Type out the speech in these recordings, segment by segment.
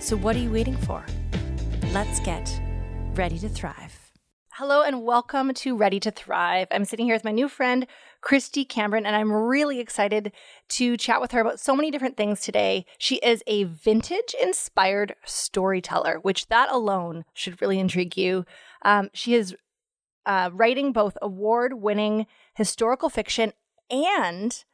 So, what are you waiting for? Let's get ready to thrive. Hello and welcome to Ready to Thrive. I'm sitting here with my new friend, Kristy Cambron, and I'm really excited to chat with her about so many different things today. She is a vintage inspired storyteller, which that alone should really intrigue you. Um, she is uh, writing both award winning historical fiction and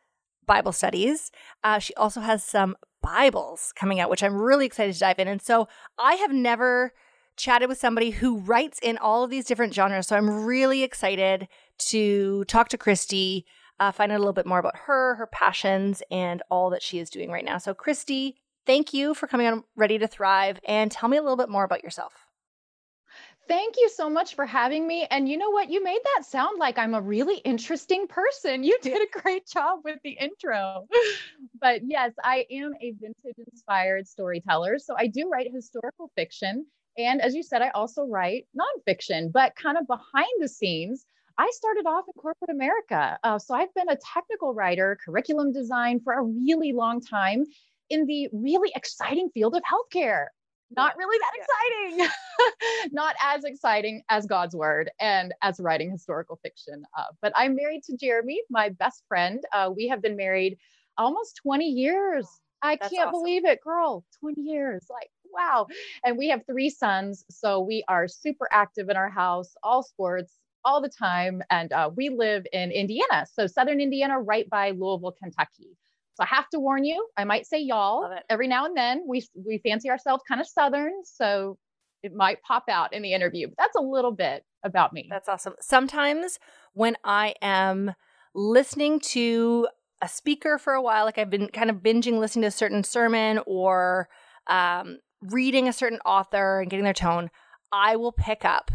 Bible studies. Uh, she also has some Bibles coming out, which I'm really excited to dive in. And so I have never chatted with somebody who writes in all of these different genres. So I'm really excited to talk to Kristy, uh, find out a little bit more about her, her passions, and all that she is doing right now. So, Kristy, thank you for coming on Ready to Thrive and tell me a little bit more about yourself. Thank you so much for having me. And you know what? You made that sound like I'm a really interesting person. You did a great job with the intro. but yes, I am a vintage inspired storyteller. So I do write historical fiction. And as you said, I also write nonfiction, but kind of behind the scenes. I started off in corporate America. Uh, so I've been a technical writer, curriculum design for a really long time in the really exciting field of healthcare. Not really that exciting, not as exciting as God's word and as writing historical fiction. Uh, but I'm married to Jeremy, my best friend. Uh, we have been married almost 20 years. I can't awesome. believe it, girl. 20 years. Like, wow. And we have three sons. So we are super active in our house, all sports, all the time. And uh, we live in Indiana. So Southern Indiana, right by Louisville, Kentucky. So I have to warn you, I might say y'all every now and then. We we fancy ourselves kind of southern, so it might pop out in the interview. But that's a little bit about me. That's awesome. Sometimes when I am listening to a speaker for a while, like I've been kind of binging listening to a certain sermon or um, reading a certain author and getting their tone, I will pick up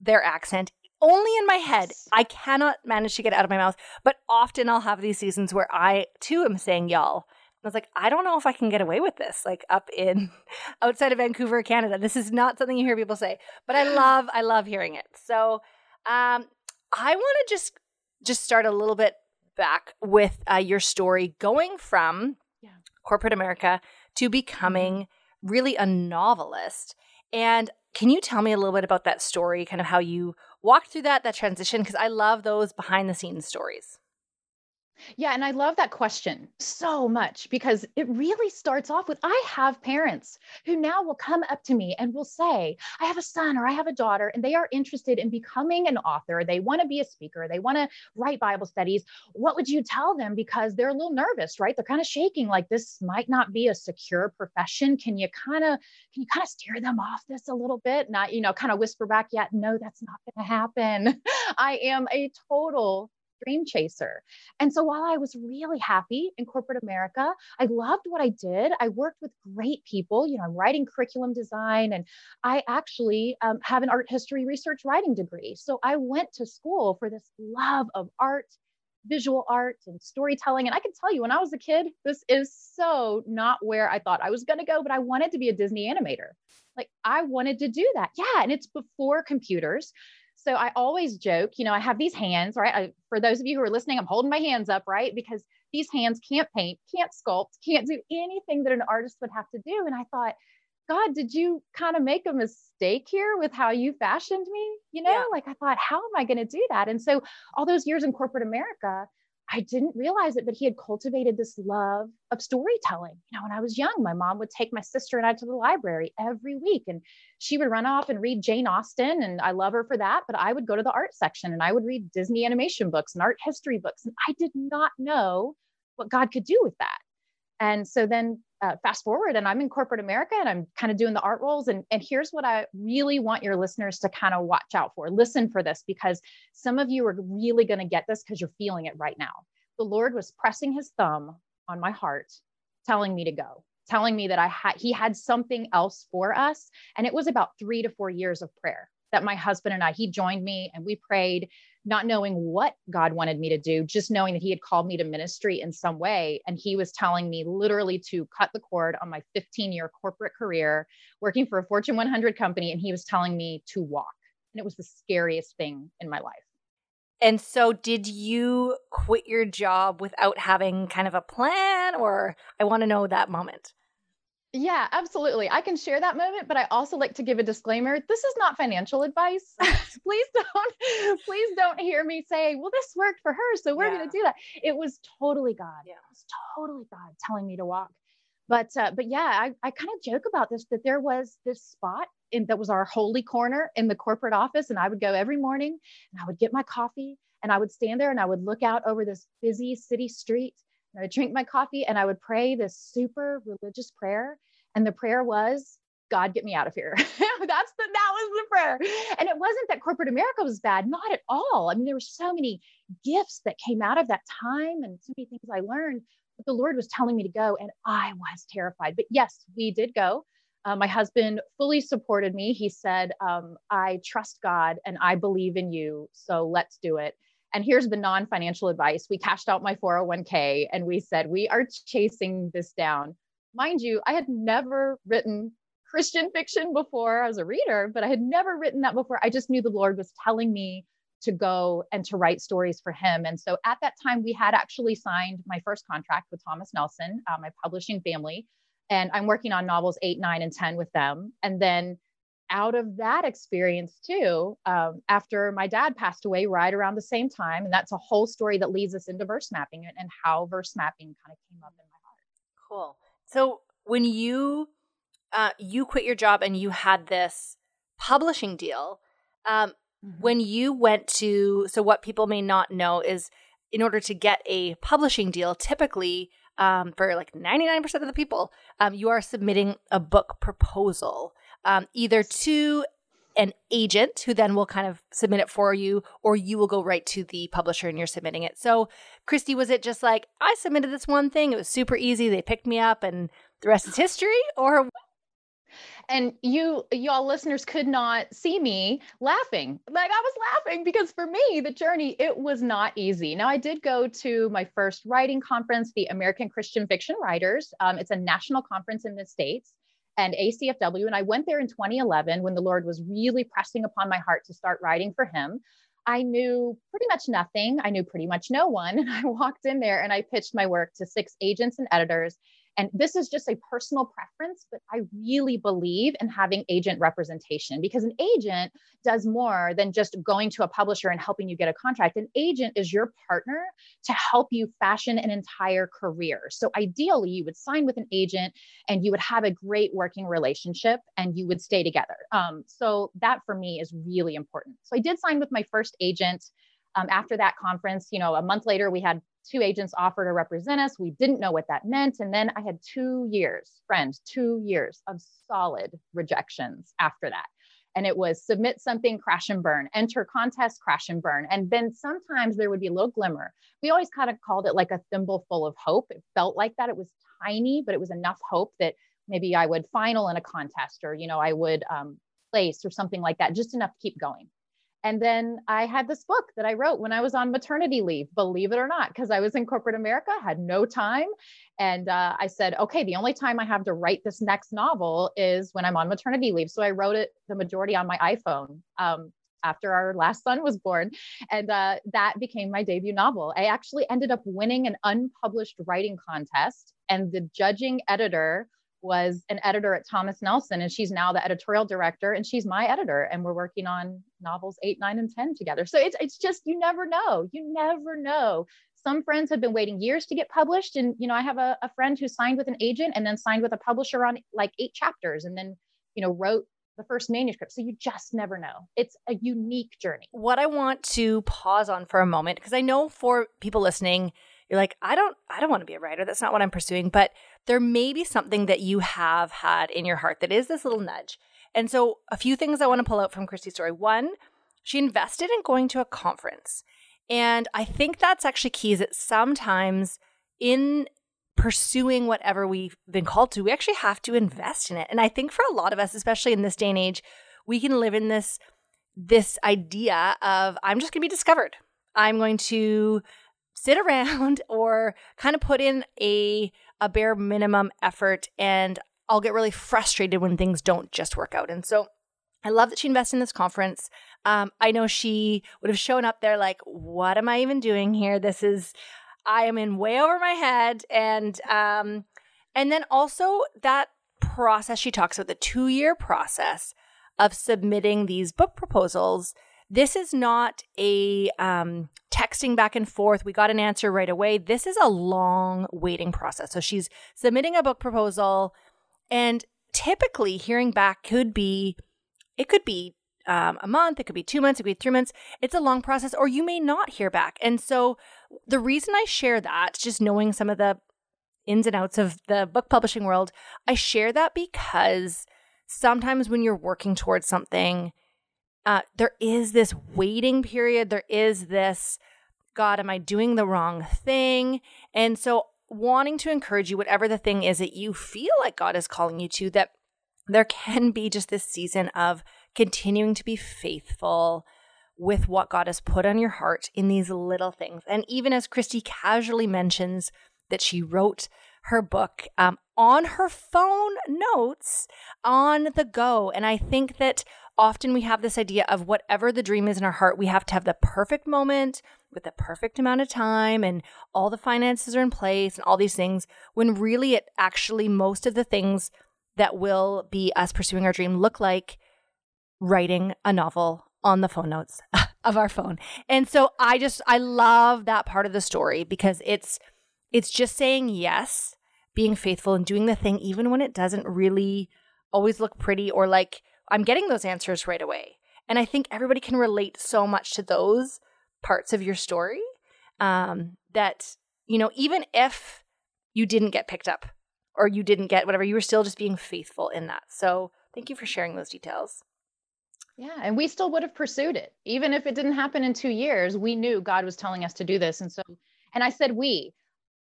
their accent only in my head. I cannot manage to get it out of my mouth, but often I'll have these seasons where I too am saying y'all. I was like, I don't know if I can get away with this, like up in outside of Vancouver, Canada. This is not something you hear people say, but I love, I love hearing it. So, um, I want to just just start a little bit back with uh, your story, going from yeah. corporate America to becoming mm-hmm really a novelist. And can you tell me a little bit about that story, kind of how you walked through that, that transition? Because I love those behind the scenes stories. Yeah, and I love that question so much because it really starts off with I have parents who now will come up to me and will say, I have a son or I have a daughter, and they are interested in becoming an author. They want to be a speaker, they want to write Bible studies. What would you tell them? Because they're a little nervous, right? They're kind of shaking, like this might not be a secure profession. Can you kind of can you kind of steer them off this a little bit? Not, you know, kind of whisper back, yeah, no, that's not gonna happen. I am a total dream chaser. And so while I was really happy in corporate America, I loved what I did. I worked with great people. You know, I'm writing curriculum design, and I actually um, have an art history research writing degree. So I went to school for this love of art visual art and storytelling. And I can tell you, when I was a kid, this is so not where I thought I was going to go, but I wanted to be a Disney animator. Like, I wanted to do that. Yeah. And it's before computers. So I always joke, you know, I have these hands, right? I, for those of you who are listening, I'm holding my hands up, right? Because these hands can't paint, can't sculpt, can't do anything that an artist would have to do. And I thought, God, did you kind of make a mistake here with how you fashioned me? You know, yeah. like I thought, how am I going to do that? And so all those years in corporate America, I didn't realize it, but he had cultivated this love of storytelling. You know, when I was young, my mom would take my sister and I to the library every week, and she would run off and read Jane Austen, and I love her for that. But I would go to the art section and I would read Disney animation books and art history books, and I did not know what God could do with that. And so then uh, fast forward and I'm in corporate America and I'm kind of doing the art roles. And, and here's what I really want your listeners to kind of watch out for. Listen for this because some of you are really going to get this because you're feeling it right now. The Lord was pressing his thumb on my heart, telling me to go. telling me that I had he had something else for us. And it was about three to four years of prayer that my husband and I, he joined me and we prayed, not knowing what God wanted me to do, just knowing that he had called me to ministry in some way. And he was telling me literally to cut the cord on my 15 year corporate career, working for a Fortune 100 company. And he was telling me to walk. And it was the scariest thing in my life. And so, did you quit your job without having kind of a plan, or I want to know that moment? Yeah, absolutely. I can share that moment, but I also like to give a disclaimer. This is not financial advice. please don't, please don't hear me say, well, this worked for her. So we're yeah. going to do that. It was totally God. Yeah. It was totally God telling me to walk. But, uh, but yeah, I, I kind of joke about this, that there was this spot in, that was our holy corner in the corporate office. And I would go every morning and I would get my coffee and I would stand there and I would look out over this busy city street I would drink my coffee and I would pray this super religious prayer. And the prayer was, God, get me out of here. That's the that was the prayer. And it wasn't that corporate America was bad, not at all. I mean, there were so many gifts that came out of that time and so many things I learned. But the Lord was telling me to go, and I was terrified. But yes, we did go. Uh, my husband fully supported me. He said, um, I trust God and I believe in you. So let's do it. And here's the non financial advice we cashed out my 401k and we said, we are chasing this down. Mind you, I had never written Christian fiction before. I was a reader, but I had never written that before. I just knew the Lord was telling me to go and to write stories for him. And so at that time, we had actually signed my first contract with Thomas Nelson, uh, my publishing family. And I'm working on novels eight, nine, and 10 with them. And then out of that experience too um, after my dad passed away right around the same time and that's a whole story that leads us into verse mapping and, and how verse mapping kind of came up in my heart. Cool. So when you uh, you quit your job and you had this publishing deal um, mm-hmm. when you went to so what people may not know is in order to get a publishing deal typically um, for like 99% of the people um, you are submitting a book proposal um, either to an agent who then will kind of submit it for you, or you will go right to the publisher and you're submitting it. So, Kristy, was it just like I submitted this one thing? It was super easy. They picked me up, and the rest is history, or and you y'all listeners could not see me laughing like i was laughing because for me the journey it was not easy now i did go to my first writing conference the american christian fiction writers um, it's a national conference in the states and ACFW. And I went there in 2011 when the Lord was really pressing upon my heart to start writing for Him. I knew pretty much nothing. I knew pretty much no one. And I walked in there and I pitched my work to six agents and editors. And this is just a personal preference, but I really believe in having agent representation because an agent does more than just going to a publisher and helping you get a contract. An agent is your partner to help you fashion an entire career. So ideally, you would sign with an agent and you would have a great working relationship and you would stay together. Um, so that for me is really important. So I did sign with my first agent. Um, after that conference, you know, a month later, we had two agents offer to represent us. We didn't know what that meant. And then I had two years, friend, two years of solid rejections after that. And it was submit something, crash and burn, enter contest, crash and burn. And then sometimes there would be a little glimmer. We always kind of called it like a thimble full of hope. It felt like that. It was tiny, but it was enough hope that maybe I would final in a contest or, you know, I would um, place or something like that, just enough to keep going. And then I had this book that I wrote when I was on maternity leave, believe it or not, because I was in corporate America, had no time. And uh, I said, okay, the only time I have to write this next novel is when I'm on maternity leave. So I wrote it the majority on my iPhone. Um, after our last son was born. And uh, that became my debut novel. I actually ended up winning an unpublished writing contest, and the judging editor was an editor at Thomas Nelson, and she's now the editorial director, and she's my editor, and we're working on novels eight, nine, and ten together. So it's it's just you never know, you never know. Some friends have been waiting years to get published, and you know I have a, a friend who signed with an agent and then signed with a publisher on like eight chapters, and then you know wrote the first manuscript. So you just never know. It's a unique journey. What I want to pause on for a moment because I know for people listening you're like i don't i don't want to be a writer that's not what i'm pursuing but there may be something that you have had in your heart that is this little nudge and so a few things i want to pull out from kristy's story one she invested in going to a conference and i think that's actually key is that sometimes in pursuing whatever we've been called to, we actually have to invest in it. And I think for a lot of us, especially in this day and age, we can live in this this idea of I'm just going to be discovered. I'm going to sit around or kind of put in a a bare minimum effort and I'll get really frustrated when things don't just work out. And so I love that she invested in this conference. Um, I know she would have shown up there like, what am I even doing here? This is, I am in way over my head. And, um, and then also that process she talks about, the two year process of submitting these book proposals. This is not a um, texting back and forth. We got an answer right away. This is a long waiting process. So she's submitting a book proposal, and typically hearing back could be, it could be um, a month, it could be two months, it could be three months. It's a long process, or you may not hear back. And so the reason I share that, just knowing some of the ins and outs of the book publishing world, I share that because sometimes when you're working towards something, uh, there is this waiting period. There is this, God, am I doing the wrong thing? And so, wanting to encourage you, whatever the thing is that you feel like God is calling you to, that there can be just this season of continuing to be faithful with what God has put on your heart in these little things. And even as Kristy casually mentions that she wrote her book um, on her phone notes on the go. And I think that often we have this idea of whatever the dream is in our heart, we have to have the perfect moment with the perfect amount of time and all the finances are in place and all these things, when really it actually, most of the things that will be us pursuing our dream look like writing a novel on the phone notes of our phone. And so I just I love that part of the story because it's it's just saying yes, being faithful and doing the thing even when it doesn't really always look pretty or like I'm getting those answers right away. And I think everybody can relate so much to those parts of your story um, that, you know, even if you didn't get picked up or you didn't get whatever, you were still just being faithful in that. So thank you for sharing those details. Yeah, and we still would have pursued it. Even if it didn't happen in two years, we knew God was telling us to do this. And so, and I said, we,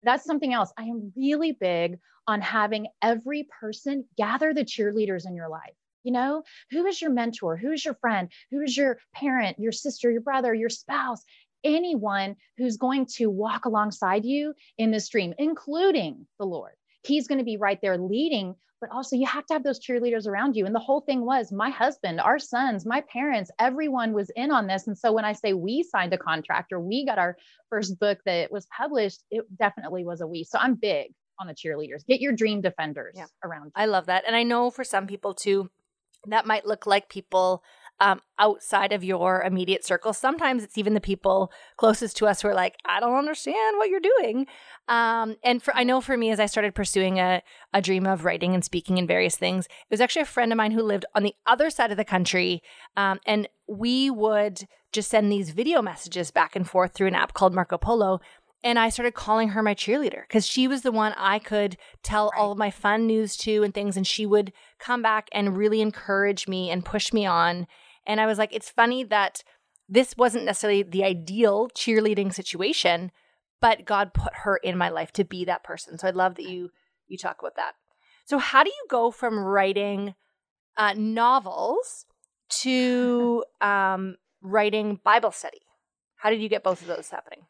that's something else. I am really big on having every person gather the cheerleaders in your life. You know, who is your mentor? Who is your friend? Who is your parent, your sister, your brother, your spouse? Anyone who's going to walk alongside you in this dream, including the Lord. He's going to be right there leading, but also you have to have those cheerleaders around you. And the whole thing was my husband, our sons, my parents, everyone was in on this. And so when I say we signed a contract or we got our first book that was published, it definitely was a we. So I'm big on the cheerleaders. Get your dream defenders yeah. around. You. I love that. And I know for some people too, that might look like people um, outside of your immediate circle. Sometimes it's even the people closest to us who are like, I don't understand what you're doing. Um, and for I know for me, as I started pursuing a, a dream of writing and speaking and various things, it was actually a friend of mine who lived on the other side of the country. Um, and we would just send these video messages back and forth through an app called Marco Polo. And I started calling her my cheerleader because she was the one I could tell right. all of my fun news to and things. And she would come back and really encourage me and push me on. And I was like, it's funny that this wasn't necessarily the ideal cheerleading situation, but God put her in my life to be that person. So I love that you you talk about that. So how do you go from writing uh, novels to um, writing Bible study? How did you get both of those happening?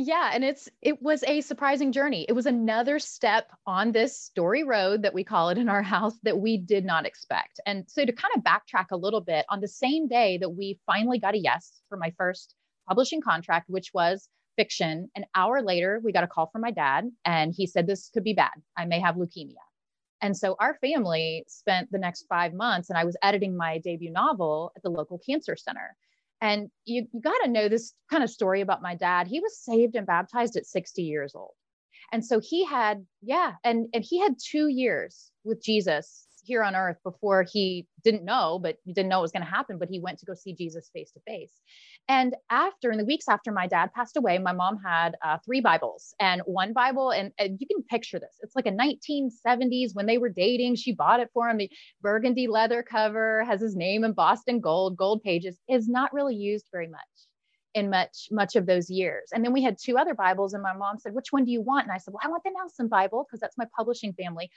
Yeah and it's it was a surprising journey. It was another step on this story road that we call it in our house that we did not expect. And so to kind of backtrack a little bit on the same day that we finally got a yes for my first publishing contract which was fiction an hour later we got a call from my dad and he said this could be bad. I may have leukemia. And so our family spent the next five months and i was editing my debut novel at the local cancer center and you, you got to know this kind of story about my dad. He was saved and baptized at 60 years old. And so he had, yeah, and, and he had two years with Jesus here on earth before he didn't know, but he didn't know it was going to happen, but he went to go see Jesus face to face. And after, in the weeks after my dad passed away, my mom had uh, three Bibles and one Bible. And, and, you can picture this. It's like a 1970s when they were dating. She bought it for him. The burgundy leather cover has his name embossed in gold, gold pages, is not really used very much. in much much of those years and then we had two other bibles and my mom said which one do you want and i said well i want the nelson bible because that's my publishing family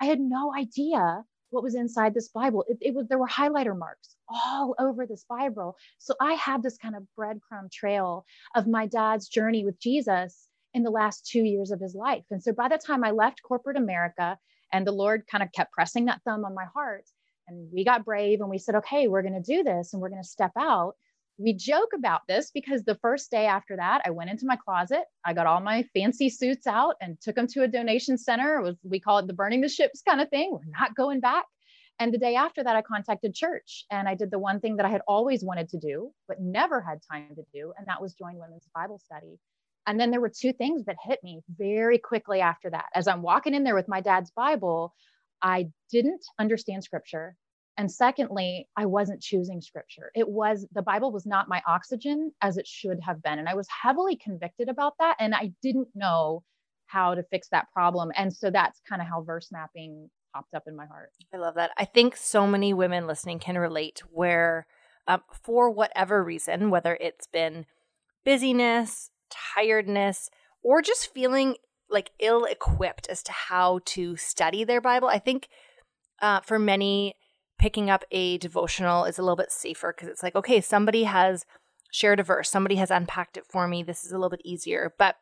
i had no idea what was inside this bible. It, it, was there were highlighter marks all over this bible. So i had this kind of breadcrumb trail of my dad's journey with jesus in the last two years of his life. And so by the time i left corporate america and the lord kind of kept pressing that thumb on my heart and we got brave and we said okay we're going to do this and we're going to step out we joke about this because the first day after that, I went into my closet. I got all my fancy suits out and took them to a donation center. It was we call it the burning the ships kind of thing. We're not going back. And the day after that, I contacted church and I did the one thing that I had always wanted to do, but never had time to do, and that was join women's Bible study. And then there were two things that hit me very quickly after that. As I'm walking in there with my dad's Bible, I didn't understand scripture. And secondly, I wasn't choosing scripture. It was the Bible was not my oxygen as it should have been. And I was heavily convicted about that. And I didn't know how to fix that problem. And so that's kind of how verse mapping popped up in my heart. I love that. I think so many women listening can relate where, um, for whatever reason, whether it's been busyness, tiredness, or just feeling like ill equipped as to how to study their Bible, I think uh, for many, picking up a devotional is a little bit safer because it's like, okay, somebody has shared a verse, somebody has unpacked it for me. This is a little bit easier. But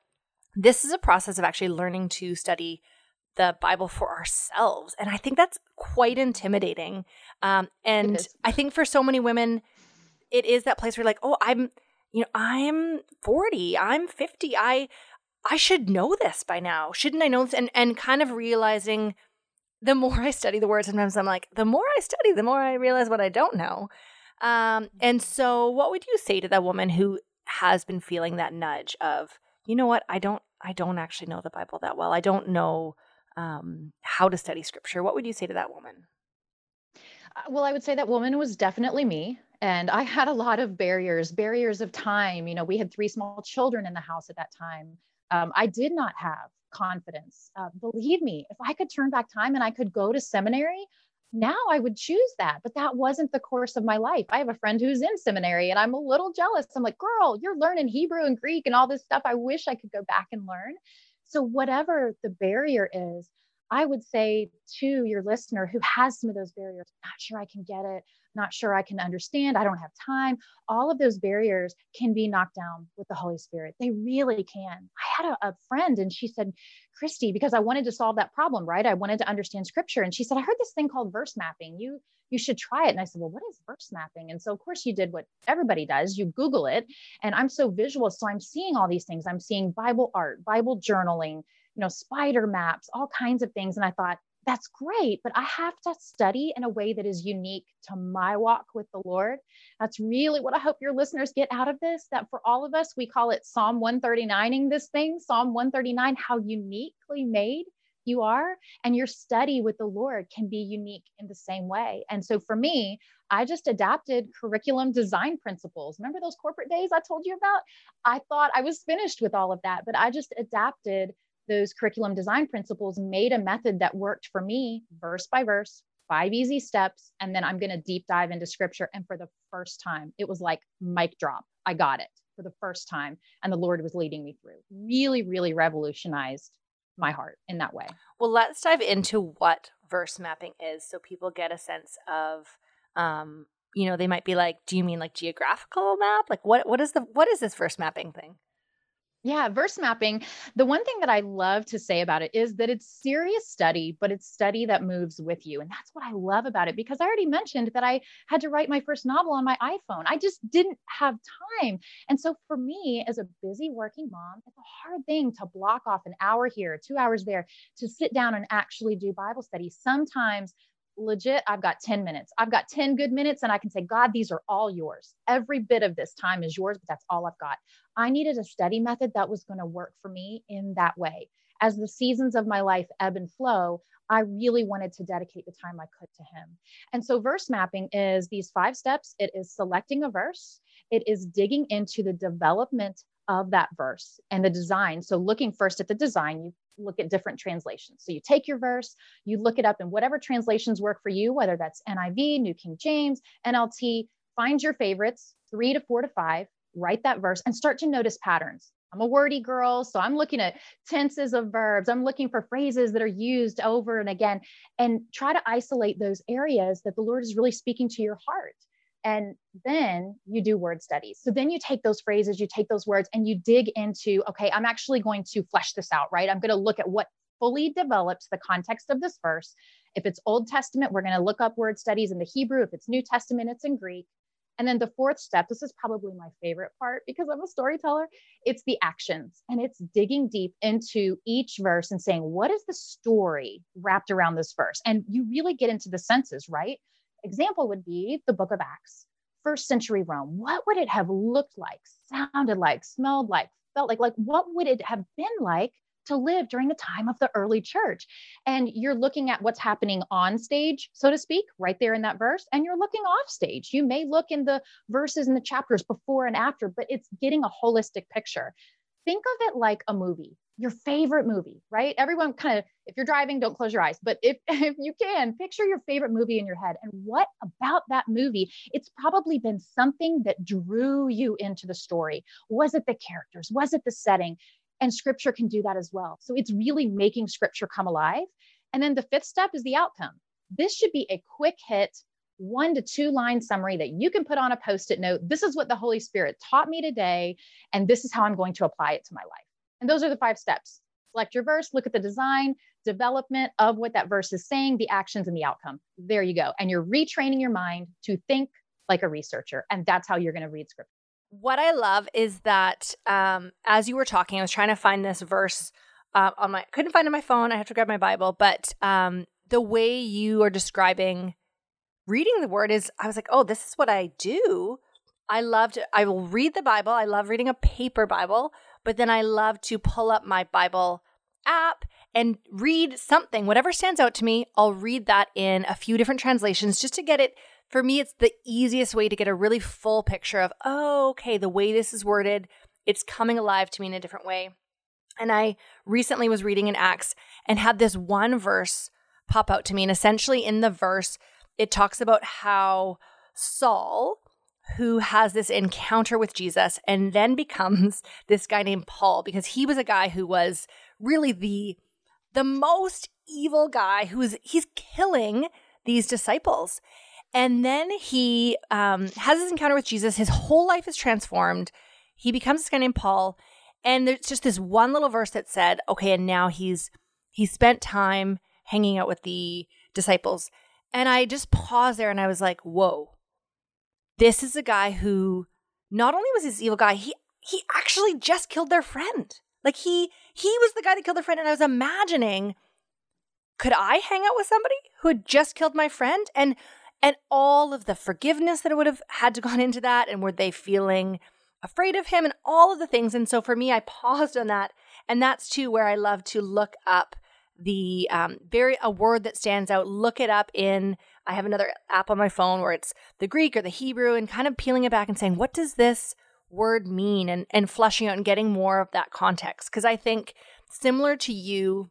this is a process of actually learning to study the Bible for ourselves. And I think that's quite intimidating. Um, and I think for so many women, it is that place where like, oh, I'm, you know, I'm 40, I'm 50, I I should know this by now. Shouldn't I know this? And and kind of realizing the more I study the word, sometimes I'm like, the more I study, the more I realize what I don't know. Um, and so, what would you say to that woman who has been feeling that nudge of, you know what, I don't, I don't actually know the Bible that well. I don't know um, how to study Scripture. What would you say to that woman? Uh, well, I would say that woman was definitely me. And I had a lot of barriers, barriers of time. You know, we had three small children in the house at that time. Um, I did not have confidence. Uh, believe me, if I could turn back time and I could go to seminary, now I would choose that. But that wasn't the course of my life. I have a friend who's in seminary and I'm a little jealous. I'm like, girl, you're learning Hebrew and Greek and all this stuff. I wish I could go back and learn. So, whatever the barrier is, I would say to your listener who has some of those barriers, not sure I can get it, not sure I can understand, I don't have time, all of those barriers can be knocked down with the Holy Spirit. They really can. I had a, a friend and she said, Kristy, because I wanted to solve that problem, right? I wanted to understand scripture. And she said, I heard this thing called verse mapping. You you should try it. And I said, Well, what is verse mapping? And so of course you did what everybody does. You Google it. And I'm so visual. So I'm seeing all these things. I'm seeing Bible art, Bible journaling, you know, spider maps, all kinds of things. And I thought, that's great, but I have to study in a way that is unique to my walk with the Lord. That's really what I hope your listeners get out of this. That for all of us, we call it Psalm 139ing this thing, Psalm 139, how uniquely made you are, and your study with the Lord can be unique in the same way. And so for me, I just adapted curriculum design principles. Remember those corporate days I told you about? I thought I was finished with all of that, but I just adapted those curriculum design principles, made a method that worked for me, verse by verse, five easy steps. And then I'm going to deep dive into scripture. And for the first time, it was like mic drop. I got it for the first time. And the Lord was leading me through. Really, really revolutionized my heart in that way. Well, let's dive into what verse mapping is so people get a sense of um you know they might be like do you mean like geographical map like what what is the what is this verse mapping thing yeah, verse mapping. The one thing that I love to say about it is that it's serious study, but it's study that moves with you. And that's what I love about it because I already mentioned that I had to write my first novel on my iPhone. I just didn't have time. And so for me, as a busy working mom, it's a hard thing to block off an hour here, two hours there to sit down and actually do Bible study. Sometimes legit, I've got 10 minutes. I've got 10 good minutes, and I can say, God, these are all yours. Every bit of this time is yours, but that's all I've got. I needed a study method that was going to work for me in that way. As the seasons of my life ebb and flow, I really wanted to dedicate the time I could to Him. And so, verse mapping is these five steps it is selecting a verse, it is digging into the development of that verse and the design. So, looking first at the design, you look at different translations. So, you take your verse, you look it up in whatever translations work for you, whether that's NIV, New King James, NLT, find your favorites, three to four to five. write that verse and start to notice patterns. I'm a wordy girl, so I'm looking at tenses of verbs. I'm looking for phrases that are used over and again and try to isolate those areas that the Lord is really speaking to your heart. And then you do word studies. So then you take those phrases, you take those words, and you dig into, okay, I'm actually going to flesh this out, right? I'm going to look at what fully develops the context of this verse. If it's Old Testament, we're going to look up word studies in the Hebrew. If it's New Testament, it's in Greek. And then the fourth step, this is probably my favorite part because I'm a storyteller, it's the actions. And it's digging deep into each verse and saying, what is the story wrapped around this verse? And you really get into the senses, right? Example would be the book of Acts, first century Rome. What would it have looked like, sounded like, smelled like, felt like? Like, what would it have been like to live during the time of the early church. And you're looking at what's happening on stage, so to speak, right there in that verse, and you're looking off stage. You may look in the verses and the chapters before and after, but it's getting a holistic picture. Think of it like a movie, your favorite movie, right? Everyone kind of, if you're driving, don't close your eyes, but if, if you can, picture your favorite movie in your head. And what about that movie? It's probably been something that drew you into the story. Was it the characters? Was it the setting? And scripture can do that as well. So it's really making scripture come alive. And then the fifth step is the outcome. This should be a quick hit, one to two line summary that you can put on a post it note. This is what the Holy Spirit taught me today, and this is how I'm going to apply it to my life. And those are the five steps. Select your verse, look at the design, development of what that verse is saying, the actions, and the outcome. There you go. And you're retraining your mind to think like a researcher. And that's how you're going to read scripture what I love is that um, as you were talking, I was trying to find this verse uh, on my couldn't find it on my phone. I have to grab my Bible, but um, the way you are describing reading the word is, I was like, oh, this is what I do. I love to. I will read the Bible. I love reading a paper Bible, but then I love to pull up my Bible app and read something, whatever stands out to me. I'll read that in a few different translations just to get it for me, it's the easiest way to get a really full picture of, oh, okay, the way this is worded, it's coming alive to me in a different way. And I recently was reading in Acts and had this one verse pop out to me. And essentially, in the verse, it talks about how Saul, who has this encounter with Jesus and then becomes this guy named Paul, because he was a guy who was really the the most evil guy who's he's killing these disciples and then he um, has this encounter with Jesus. His whole life is transformed. He becomes this guy named Paul. And there's just this one little verse that said, okay, and now he's he spent time hanging out with the disciples. And I just paused there and I was like, whoa, this is a guy who not only was this evil guy, he he actually just killed their friend. Like he he was the guy that killed their friend. And I was imagining, could I hang out with somebody who had just killed my friend? And and all of the forgiveness that would have had to gone into that and were they feeling afraid of him and all of the things and so for me i paused on that and that's too where i love to look up the um, very a word that stands out look it up in i have another app on my phone where it's the greek or the hebrew and kind of peeling it back and saying what does this word mean and and flushing out and getting more of that context because i think similar to you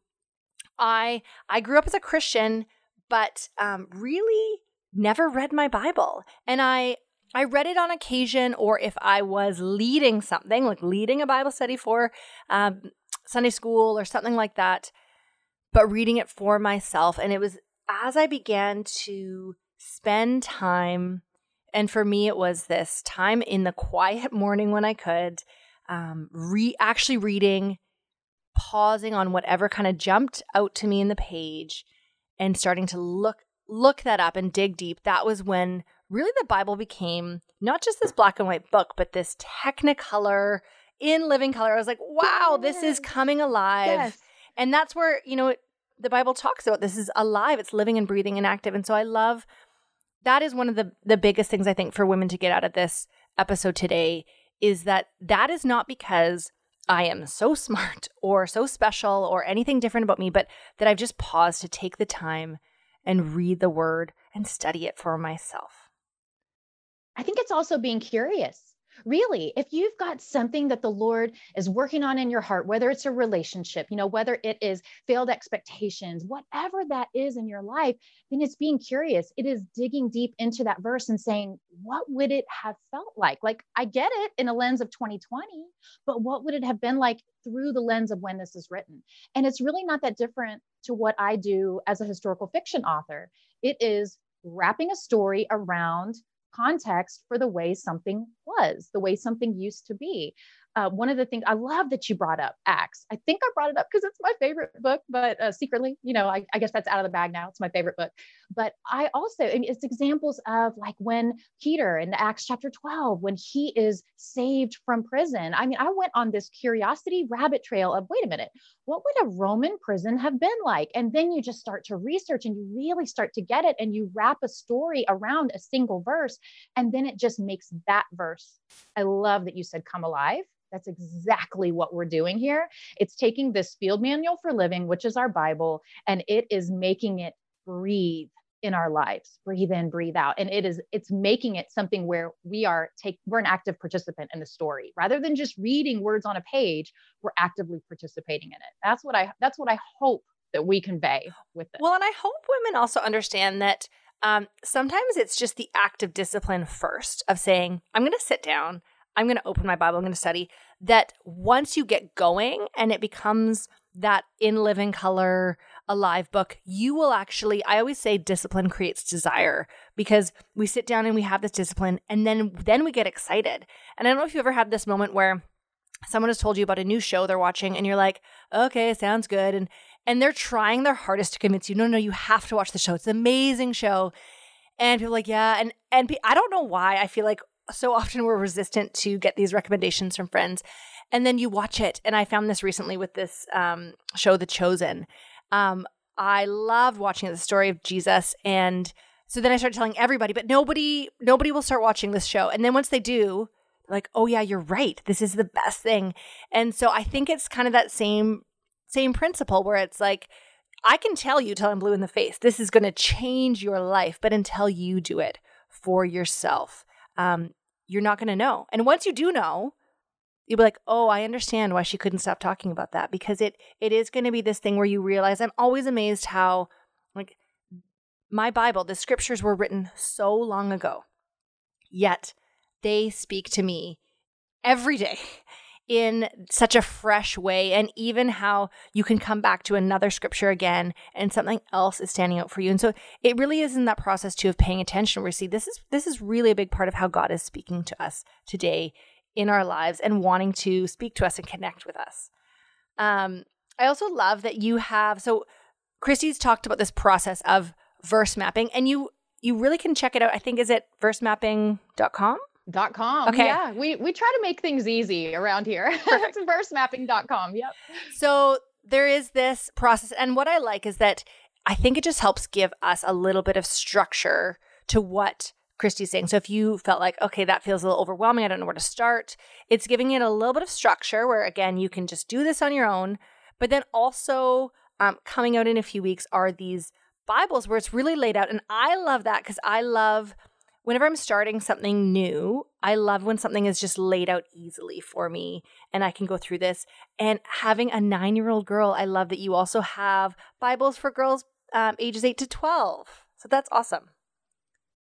i i grew up as a christian but um, really never read my Bible. And I I read it on occasion, or if I was leading something, like leading a Bible study for um, Sunday school or something like that, but reading it for myself. And it was as I began to spend time, and for me, it was this time in the quiet morning when I could, um, re actually reading, pausing on whatever kind of jumped out to me in the page, and starting to look look that up and dig deep, that was when really the Bible became not just this black and white book, but this technicolor in living color. I was like, wow, this is coming alive. Yes. And that's where, you know, the Bible talks about this is alive, it's living and breathing and active. And so I love that is one of the the biggest things I think for women to get out of this episode today is that that is not because I am so smart or so special or anything different about me, but that I've just paused to take the time and read the word and study it for myself. I think it's also being curious. Really if you've got something that the lord is working on in your heart whether it's a relationship you know whether it is failed expectations whatever that is in your life then it's being curious. It is digging deep into that verse and saying what would it have felt like? Like i get it in a lens of 2020 but what would it have been like through the lens of when this is written? And it's really not that different to what i do as a historical fiction author. It is wrapping a story around context for the way something was, the way something used to be uh, one of the things I love that you brought up Acts. I think I brought it up because it's my favorite book, but uh, secretly, you know, I, I, guess that's out of the bag now. It's my favorite book. But I also, I mean, it's examples of like when Peter in Acts chapter 12, when he is saved from prison. I mean, I went on this curiosity rabbit trail of wait a minute, what would a Roman prison have been like? And then you just start to research and you really start to get it and you wrap a story around a single verse. And then it just makes that verse. I love that you said come alive that's exactly what we're doing here. It's taking this field manual for living, which is our Bible, and it is making it breathe in our lives breathe in breathe out. And it is it's making it something where we are take we're an active participant in the story. Rather than just reading words on a page we're actively participating in it. That's what i that's what i hope that we convey with it well and i hope women also understand that um, sometimes it's just the active discipline first of saying i'm going to sit down. I'm going to open my Bible, I'm going to study. That once you get going and it becomes that in living color, alive book, you will actually, I always say discipline creates desire because we sit down and we have this discipline and then then we get excited. And I don't know if you ever had this moment where someone has told you about a new show they're watching and you're like, okay, sounds good. And and they're trying their hardest to convince you, no, no, you have to watch the show. It's an amazing show. And people like, yeah. And and I don't know why I feel like so often we're resistant to get these recommendations from friends and then you watch it and i found this recently with this um, show the chosen um, i loved watching the story of jesus and so then i started telling everybody but nobody nobody will start watching this show. And then once they do like oh yeah you're right. This is the best thing. And so i think it's kind of that same same principle where it's like i can tell you till i'm blue in the face this is going to change your life but until you do it for yourself um, you're not going to know. And once you do know, you'll be like, "Oh, I understand why she couldn't stop talking about that." Because it it is going to be this thing where you realize I'm always amazed how like my Bible, the scriptures were written so long ago. Yet they speak to me every day in such a fresh way and even how you can come back to another scripture again and something else is standing out for you and so it really is in that process too of paying attention where we see this is this is really a big part of how god is speaking to us today in our lives and wanting to speak to us and connect with us um, i also love that you have so kristy's talked about this process of verse mapping and you you really can check it out i think is it versemapping.com Dot com. Okay. Yeah. We we try to make things easy around here. it's versemapping.com. Yep. So there is this process. And what I like is that I think it just helps give us a little bit of structure to what Kristy's saying. So if you felt like, okay, that feels a little overwhelming, I don't know where to start, it's giving it a little bit of structure where, again, you can just do this on your own. But then also um, coming out in a few weeks are these Bibles where it's really laid out. And I love that because I love whenever I'm starting something new, I love when something is just laid out easily for me and I can go through this. And having a nine year old girl, I love that you also have Bibles for girls um, ages 8 to 12. So that's awesome.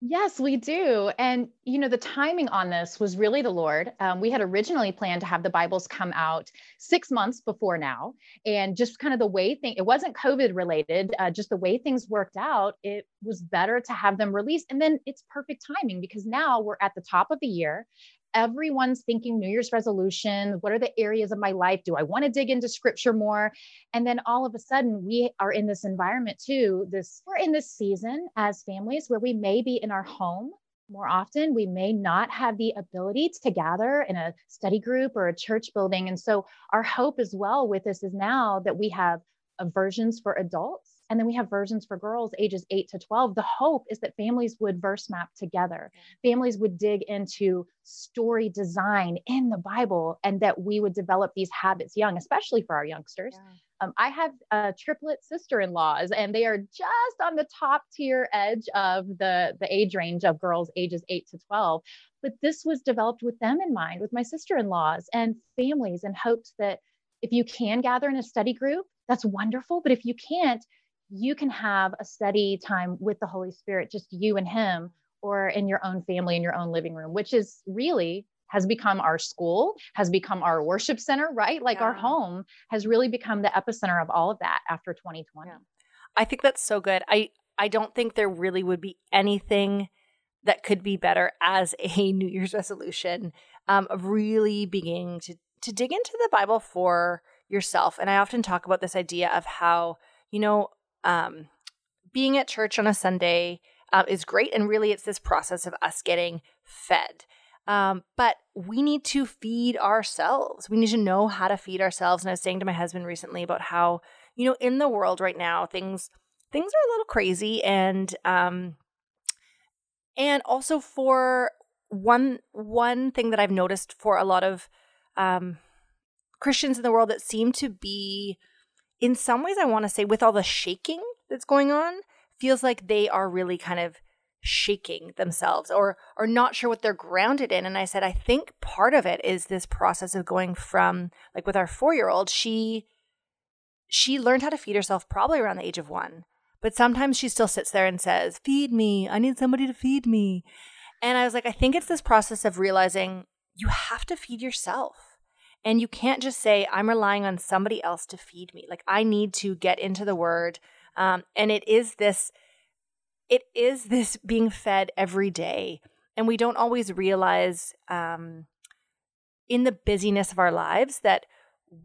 Yes, we do. And, you know, the timing on this was really the Lord. Um, we had originally planned to have the Bibles come out six months before now. And just kind of the way thing, it wasn't COVID related, uh, just the way things worked out, it was better to have them released. And then it's perfect timing because now we're at the top of the year everyone's thinking New Year's resolution. What are the areas of my life? Do I want to dig into scripture more? And then all of a sudden, we are in this environment too. This we're in this season as families where we may be in our home more often. We may not have the ability to gather in a study group or a church building. And so, our hope as well with this is now that we have versions for adults And then we have versions for girls ages 8 to 12. The hope is that families would verse map together. Families would dig into story design in the Bible and that we would develop these habits young, especially for our youngsters. Yeah. Um, I have uh, triplet sister-in-laws, and they are just on the top tier edge of the the age range of girls ages eight to twelve. But this was developed with them in mind, with my sister-in-laws and families, in hopes that if you can gather in a study group, that's wonderful. But if you can't, you can have a study time with the Holy Spirit, just you and Him, or in your own family in your own living room, which is really has become our school, has become our worship center, right? Like yeah. our home has really become the epicenter of all of that after 2020. Yeah. I think that's so good. I I don't think there really would be anything that could be better as a New Year's resolution um, of really beginning to to dig into the Bible for yourself. And I often talk about this idea of how you know um, being at church on a Sunday uh, is great, and really it's this process of us getting fed. Um, but we need to feed ourselves. We need to know how to feed ourselves. And I was saying to my husband recently about how, you know, in the world right now, things things are a little crazy and um and also for one one thing that I've noticed for a lot of um Christians in the world that seem to be in some ways I want to say with all the shaking that's going on feels like they are really kind of shaking themselves or or not sure what they're grounded in. And i said i think part of it is this process of going from like with our 4-year-old she she learned how to feed herself probably around the age of 1 but sometimes she still sits there and says feed me. I need somebody to feed me. And i was like i think it's this process of realizing you have to feed yourself and you can't just say i'm relying on somebody else to feed me like i need to get into the word um, and it is this it is this being fed every day. And we don't always realize um, in the busyness of our lives that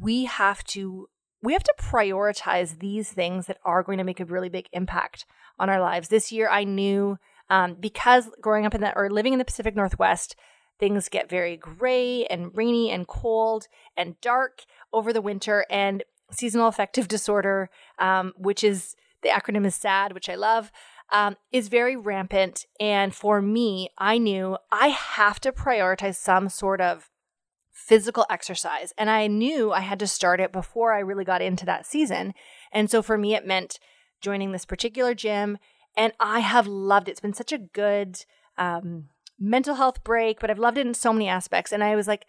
we have to we have to prioritize these things that are going to make a really big impact on our lives. This year, I knew um, because growing up in that or living in the Pacific Northwest, things get very gray and rainy and cold and dark over the winter. And seasonal affective disorder, um, which is the acronym is SAD, which I love um, is very rampant. And for me, I knew I have to prioritize some sort of physical exercise. And I knew I had to start it before I really got into that season. And so for me, it meant joining this particular gym. And I have loved it. It's been such a good um, mental health break, but I've loved it in so many aspects. And I was like,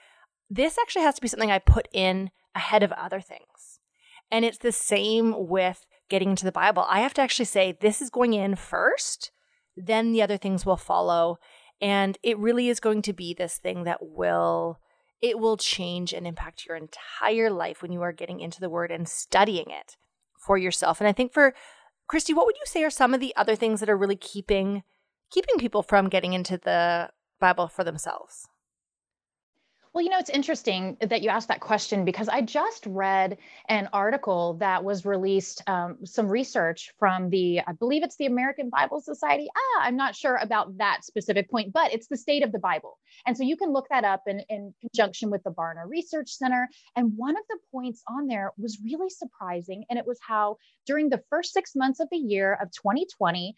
this actually has to be something I put in ahead of other things. And it's the same with getting into the Bible, I have to actually say, this is going in first, then the other things will follow. And it really is going to be this thing that will it will change and impact your entire life when you are getting into the word and studying it for yourself. And I think for Kristy, what would you say are some of the other things that are really keeping keeping people from getting into the Bible for themselves? Well, you know, it's interesting that you asked that question because I just read an article that was released, um, some research from the, I believe it's the American Bible Society. Ah, I'm not sure about that specific point, but it's the state of the Bible. And so you can look that up in, in conjunction with the Barna Research Center. And one of the points on there was really surprising. And it was how during the first six months of the year of 2020,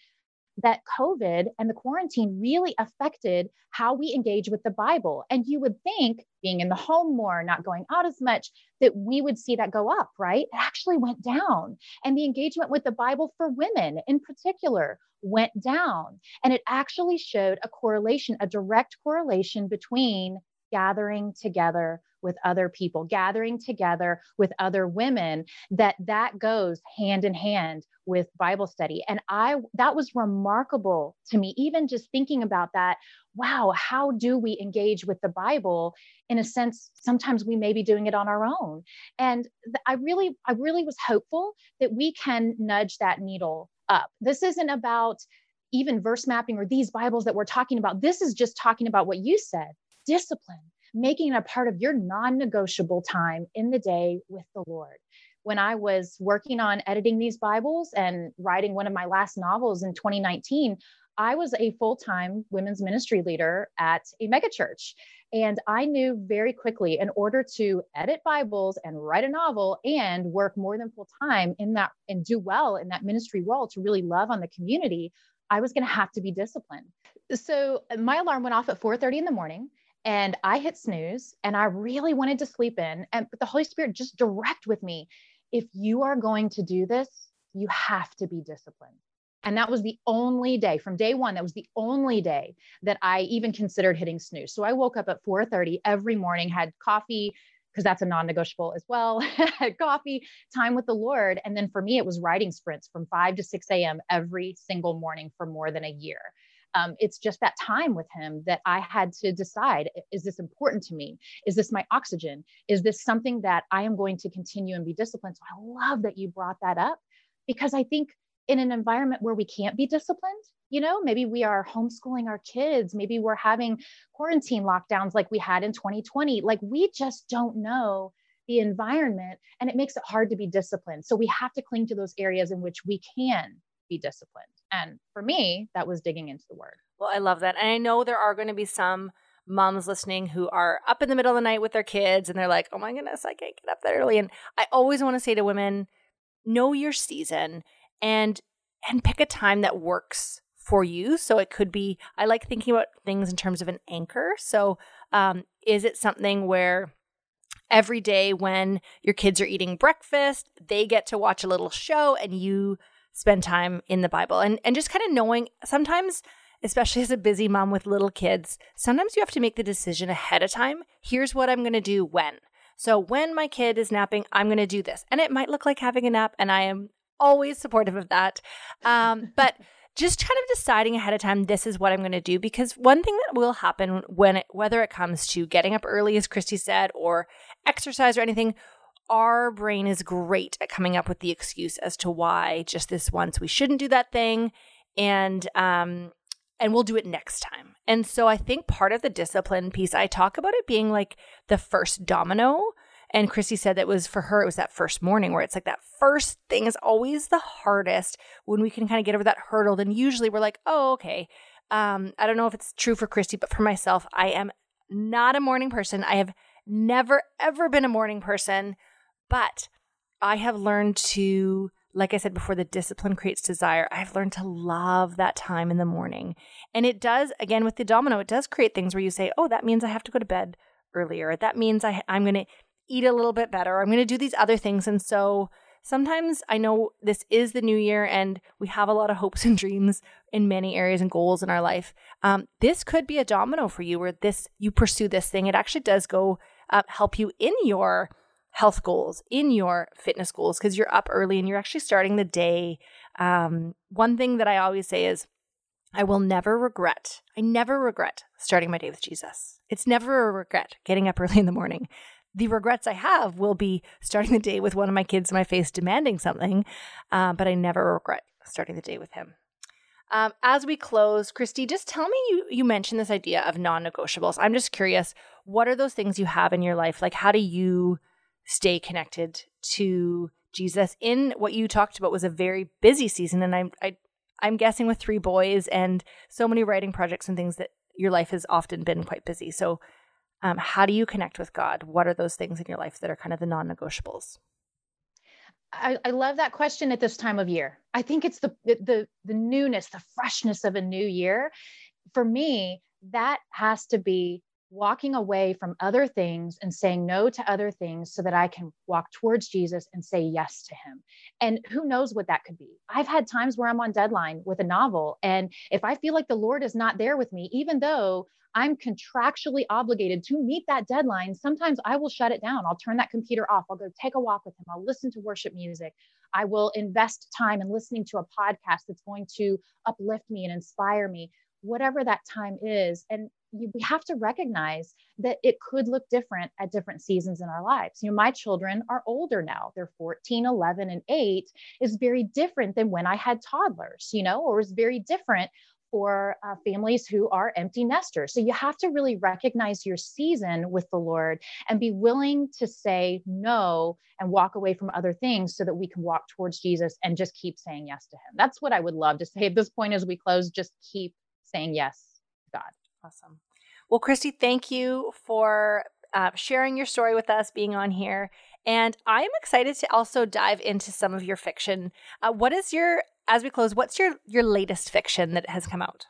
that COVID and the quarantine really affected how we engage with the Bible. And you would think, being in the home more, not going out as much, that we would see that go up, right? It actually went down. And the engagement with the Bible for women in particular went down. And it actually showed a correlation, a direct correlation between gathering together with other people gathering together with other women that that goes hand in hand with bible study. And i that was remarkable to me even just thinking about that wow how do we engage with the bible? In a sense sometimes we may be doing it on our own. And i really i really was hopeful that we can nudge that needle up. This isn't about even verse mapping or these bibles that we're talking about. This is just talking about what you said discipline making it a part of your non negotiable time in the day with the Lord. When I was working on editing these Bibles and writing one of my last novels in 2019, I was a full time women's ministry leader at a megachurch. And I knew very quickly in order to edit Bibles and write a novel and work more than full time in that and do well in that ministry role to really love on the community, I was going to have to be disciplined. So my alarm went off at 4:30 in the morning and I hit snooze and I really wanted to sleep in and but the Holy Spirit just direct with me if you are going to do this, you have to be disciplined. And that was the only day from day one. That was the only day that I even considered hitting snooze. So I woke up at 4:30 every morning, had coffee because that's a non-negotiable as well. coffee, time with the Lord, and then for me it was writing sprints from 5 to 6 a.m. every single morning for more than a year. Um, it's just that time with him that I had to decide is this important to me? Is this my oxygen? Is this something that I am going to continue and be disciplined? So I love that you brought that up because I think in an environment where we can't be disciplined you know maybe we are homeschooling our kids maybe we're having quarantine lockdowns like we had in 2020 like we just don't know the environment and it makes it hard to be disciplined so we have to cling to those areas in which we can be disciplined and for me that was digging into the word well i love that and i know there are going to be some moms listening who are up in the middle of the night with their kids and they're like oh my goodness i can't get up that early and i always want to say to women know your season and and pick a time that works for you. So it could be I like thinking about things in terms of an anchor. So um, is it something where every day when your kids are eating breakfast, they get to watch a little show and you spend time in the Bible and and just kind of knowing sometimes especially as a busy mom with little kids, sometimes you have to make the decision ahead of time. Here's what I'm going to do when. So when my kid is napping, I'm going to do this. And it might look like having a nap and I am always supportive of that. Um, but just kind of deciding ahead of time this is what I'm going to do because one thing that will happen when it, whether it comes to getting up early as Kristy said or exercise or anything our brain is great at coming up with the excuse as to why just this once we shouldn't do that thing and um and we'll do it next time. And so I think part of the discipline piece I talk about it being like the first domino and Kristy said that was for her, it was that first morning where it's like that first thing is always the hardest when we can kind of get over that hurdle. Then usually we're like, oh, okay. Um, I don't know if it's true for Kristy, but for myself, I am not a morning person. I have never, ever been a morning person, but I have learned to, like I said before, the discipline creates desire. I've learned to love that time in the morning. And it does, again, with the domino, it does create things where you say, oh, that means I have to go to bed earlier. That means I, I'm going to eat a little bit better. I'm going to do these other things. And so sometimes I know this is the new year and we have a lot of hopes and dreams in many areas and goals in our life. Um, this could be a domino for you where this you pursue this thing. It actually does go uh, help you in your health goals, in your fitness goals, because you're up early and you're actually starting the day. Um, one thing that I always say is, I will never regret. I never regret starting my day with Jesus. It's never a regret getting up early in the morning the regrets I have will be starting the day with one of my kids in my face demanding something, uh, but I never regret starting the day with him. Um, as we close, Kristy, just tell me you, you mentioned this idea of non negotiables. I'm just curious, what are those things you have in your life? Like, how do you stay connected to Jesus in what you talked about was a very busy season? And I'm, I, I'm guessing with three boys and so many writing projects and things that your life has often been quite busy. So, um, how do you connect with God? What are those things in your life that are kind of the non negotiables? I, I, love that question at this time of year. I think it's the, the the newness, the freshness of a new year. For me, that has to be walking away from other things and saying no to other things so that I can walk towards Jesus and say yes to him. And who knows what that could be. I've had times where I'm on deadline with a novel and if I feel like the Lord is not there with me even though I'm contractually obligated to meet that deadline, sometimes I will shut it down. I'll turn that computer off. I'll go take a walk with him. I'll listen to worship music. I will invest time in listening to a podcast that's going to uplift me and inspire me, whatever that time is. And you, we have to recognize that it could look different at different seasons in our lives. You know, my children are older now. They're 14, 11, and 8 is very different than when I had toddlers, you know, or is very different for uh, families who are empty nesters. So you have to really recognize your season with the Lord and be willing to say no and walk away from other things so that we can walk towards Jesus and just keep saying yes to Him. That's what I would love to say at this point as we close. Just keep saying yes. Awesome. Well, Kristy, thank you for uh, sharing your story with us, being on here. And I am excited to also dive into some of your fiction. Uh, what is your, as we close, what's your your latest fiction that has come out?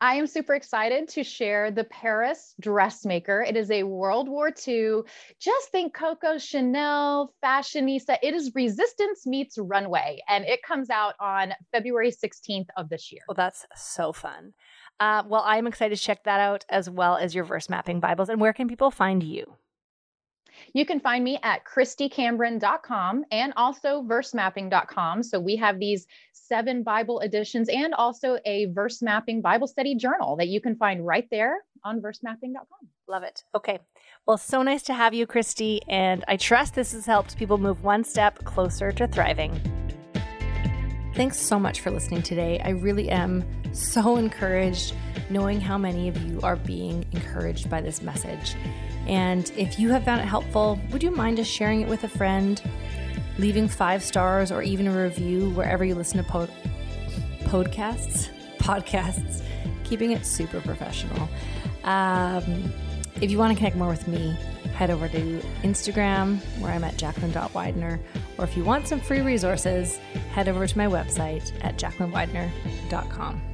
I am super excited to share The Paris Dressmaker. It is a World War II, just think Coco Chanel, fashionista. It is resistance meets runway, and it comes out on February 16th of this year. Well, that's so fun. Uh, well, I'm excited to check that out as well as your verse mapping Bibles. And where can people find you? You can find me at kristycambron.com and also versemapping.com. So we have these seven Bible editions and also a verse mapping Bible study journal that you can find right there on versemapping.com. Love it. Okay. Well, so nice to have you, Kristy. And I trust this has helped people move one step closer to thriving. Thanks so much for listening today. I really am so encouraged knowing how many of you are being encouraged by this message. And if you have found it helpful, would you mind just sharing it with a friend, leaving five stars or even a review wherever you listen to po- podcasts? Podcasts, keeping it super professional. Um, if you want to connect more with me, head over to Instagram where I'm at jacqueline.widener. Or if you want some free resources, head over to my website at jacquelinewidener.com.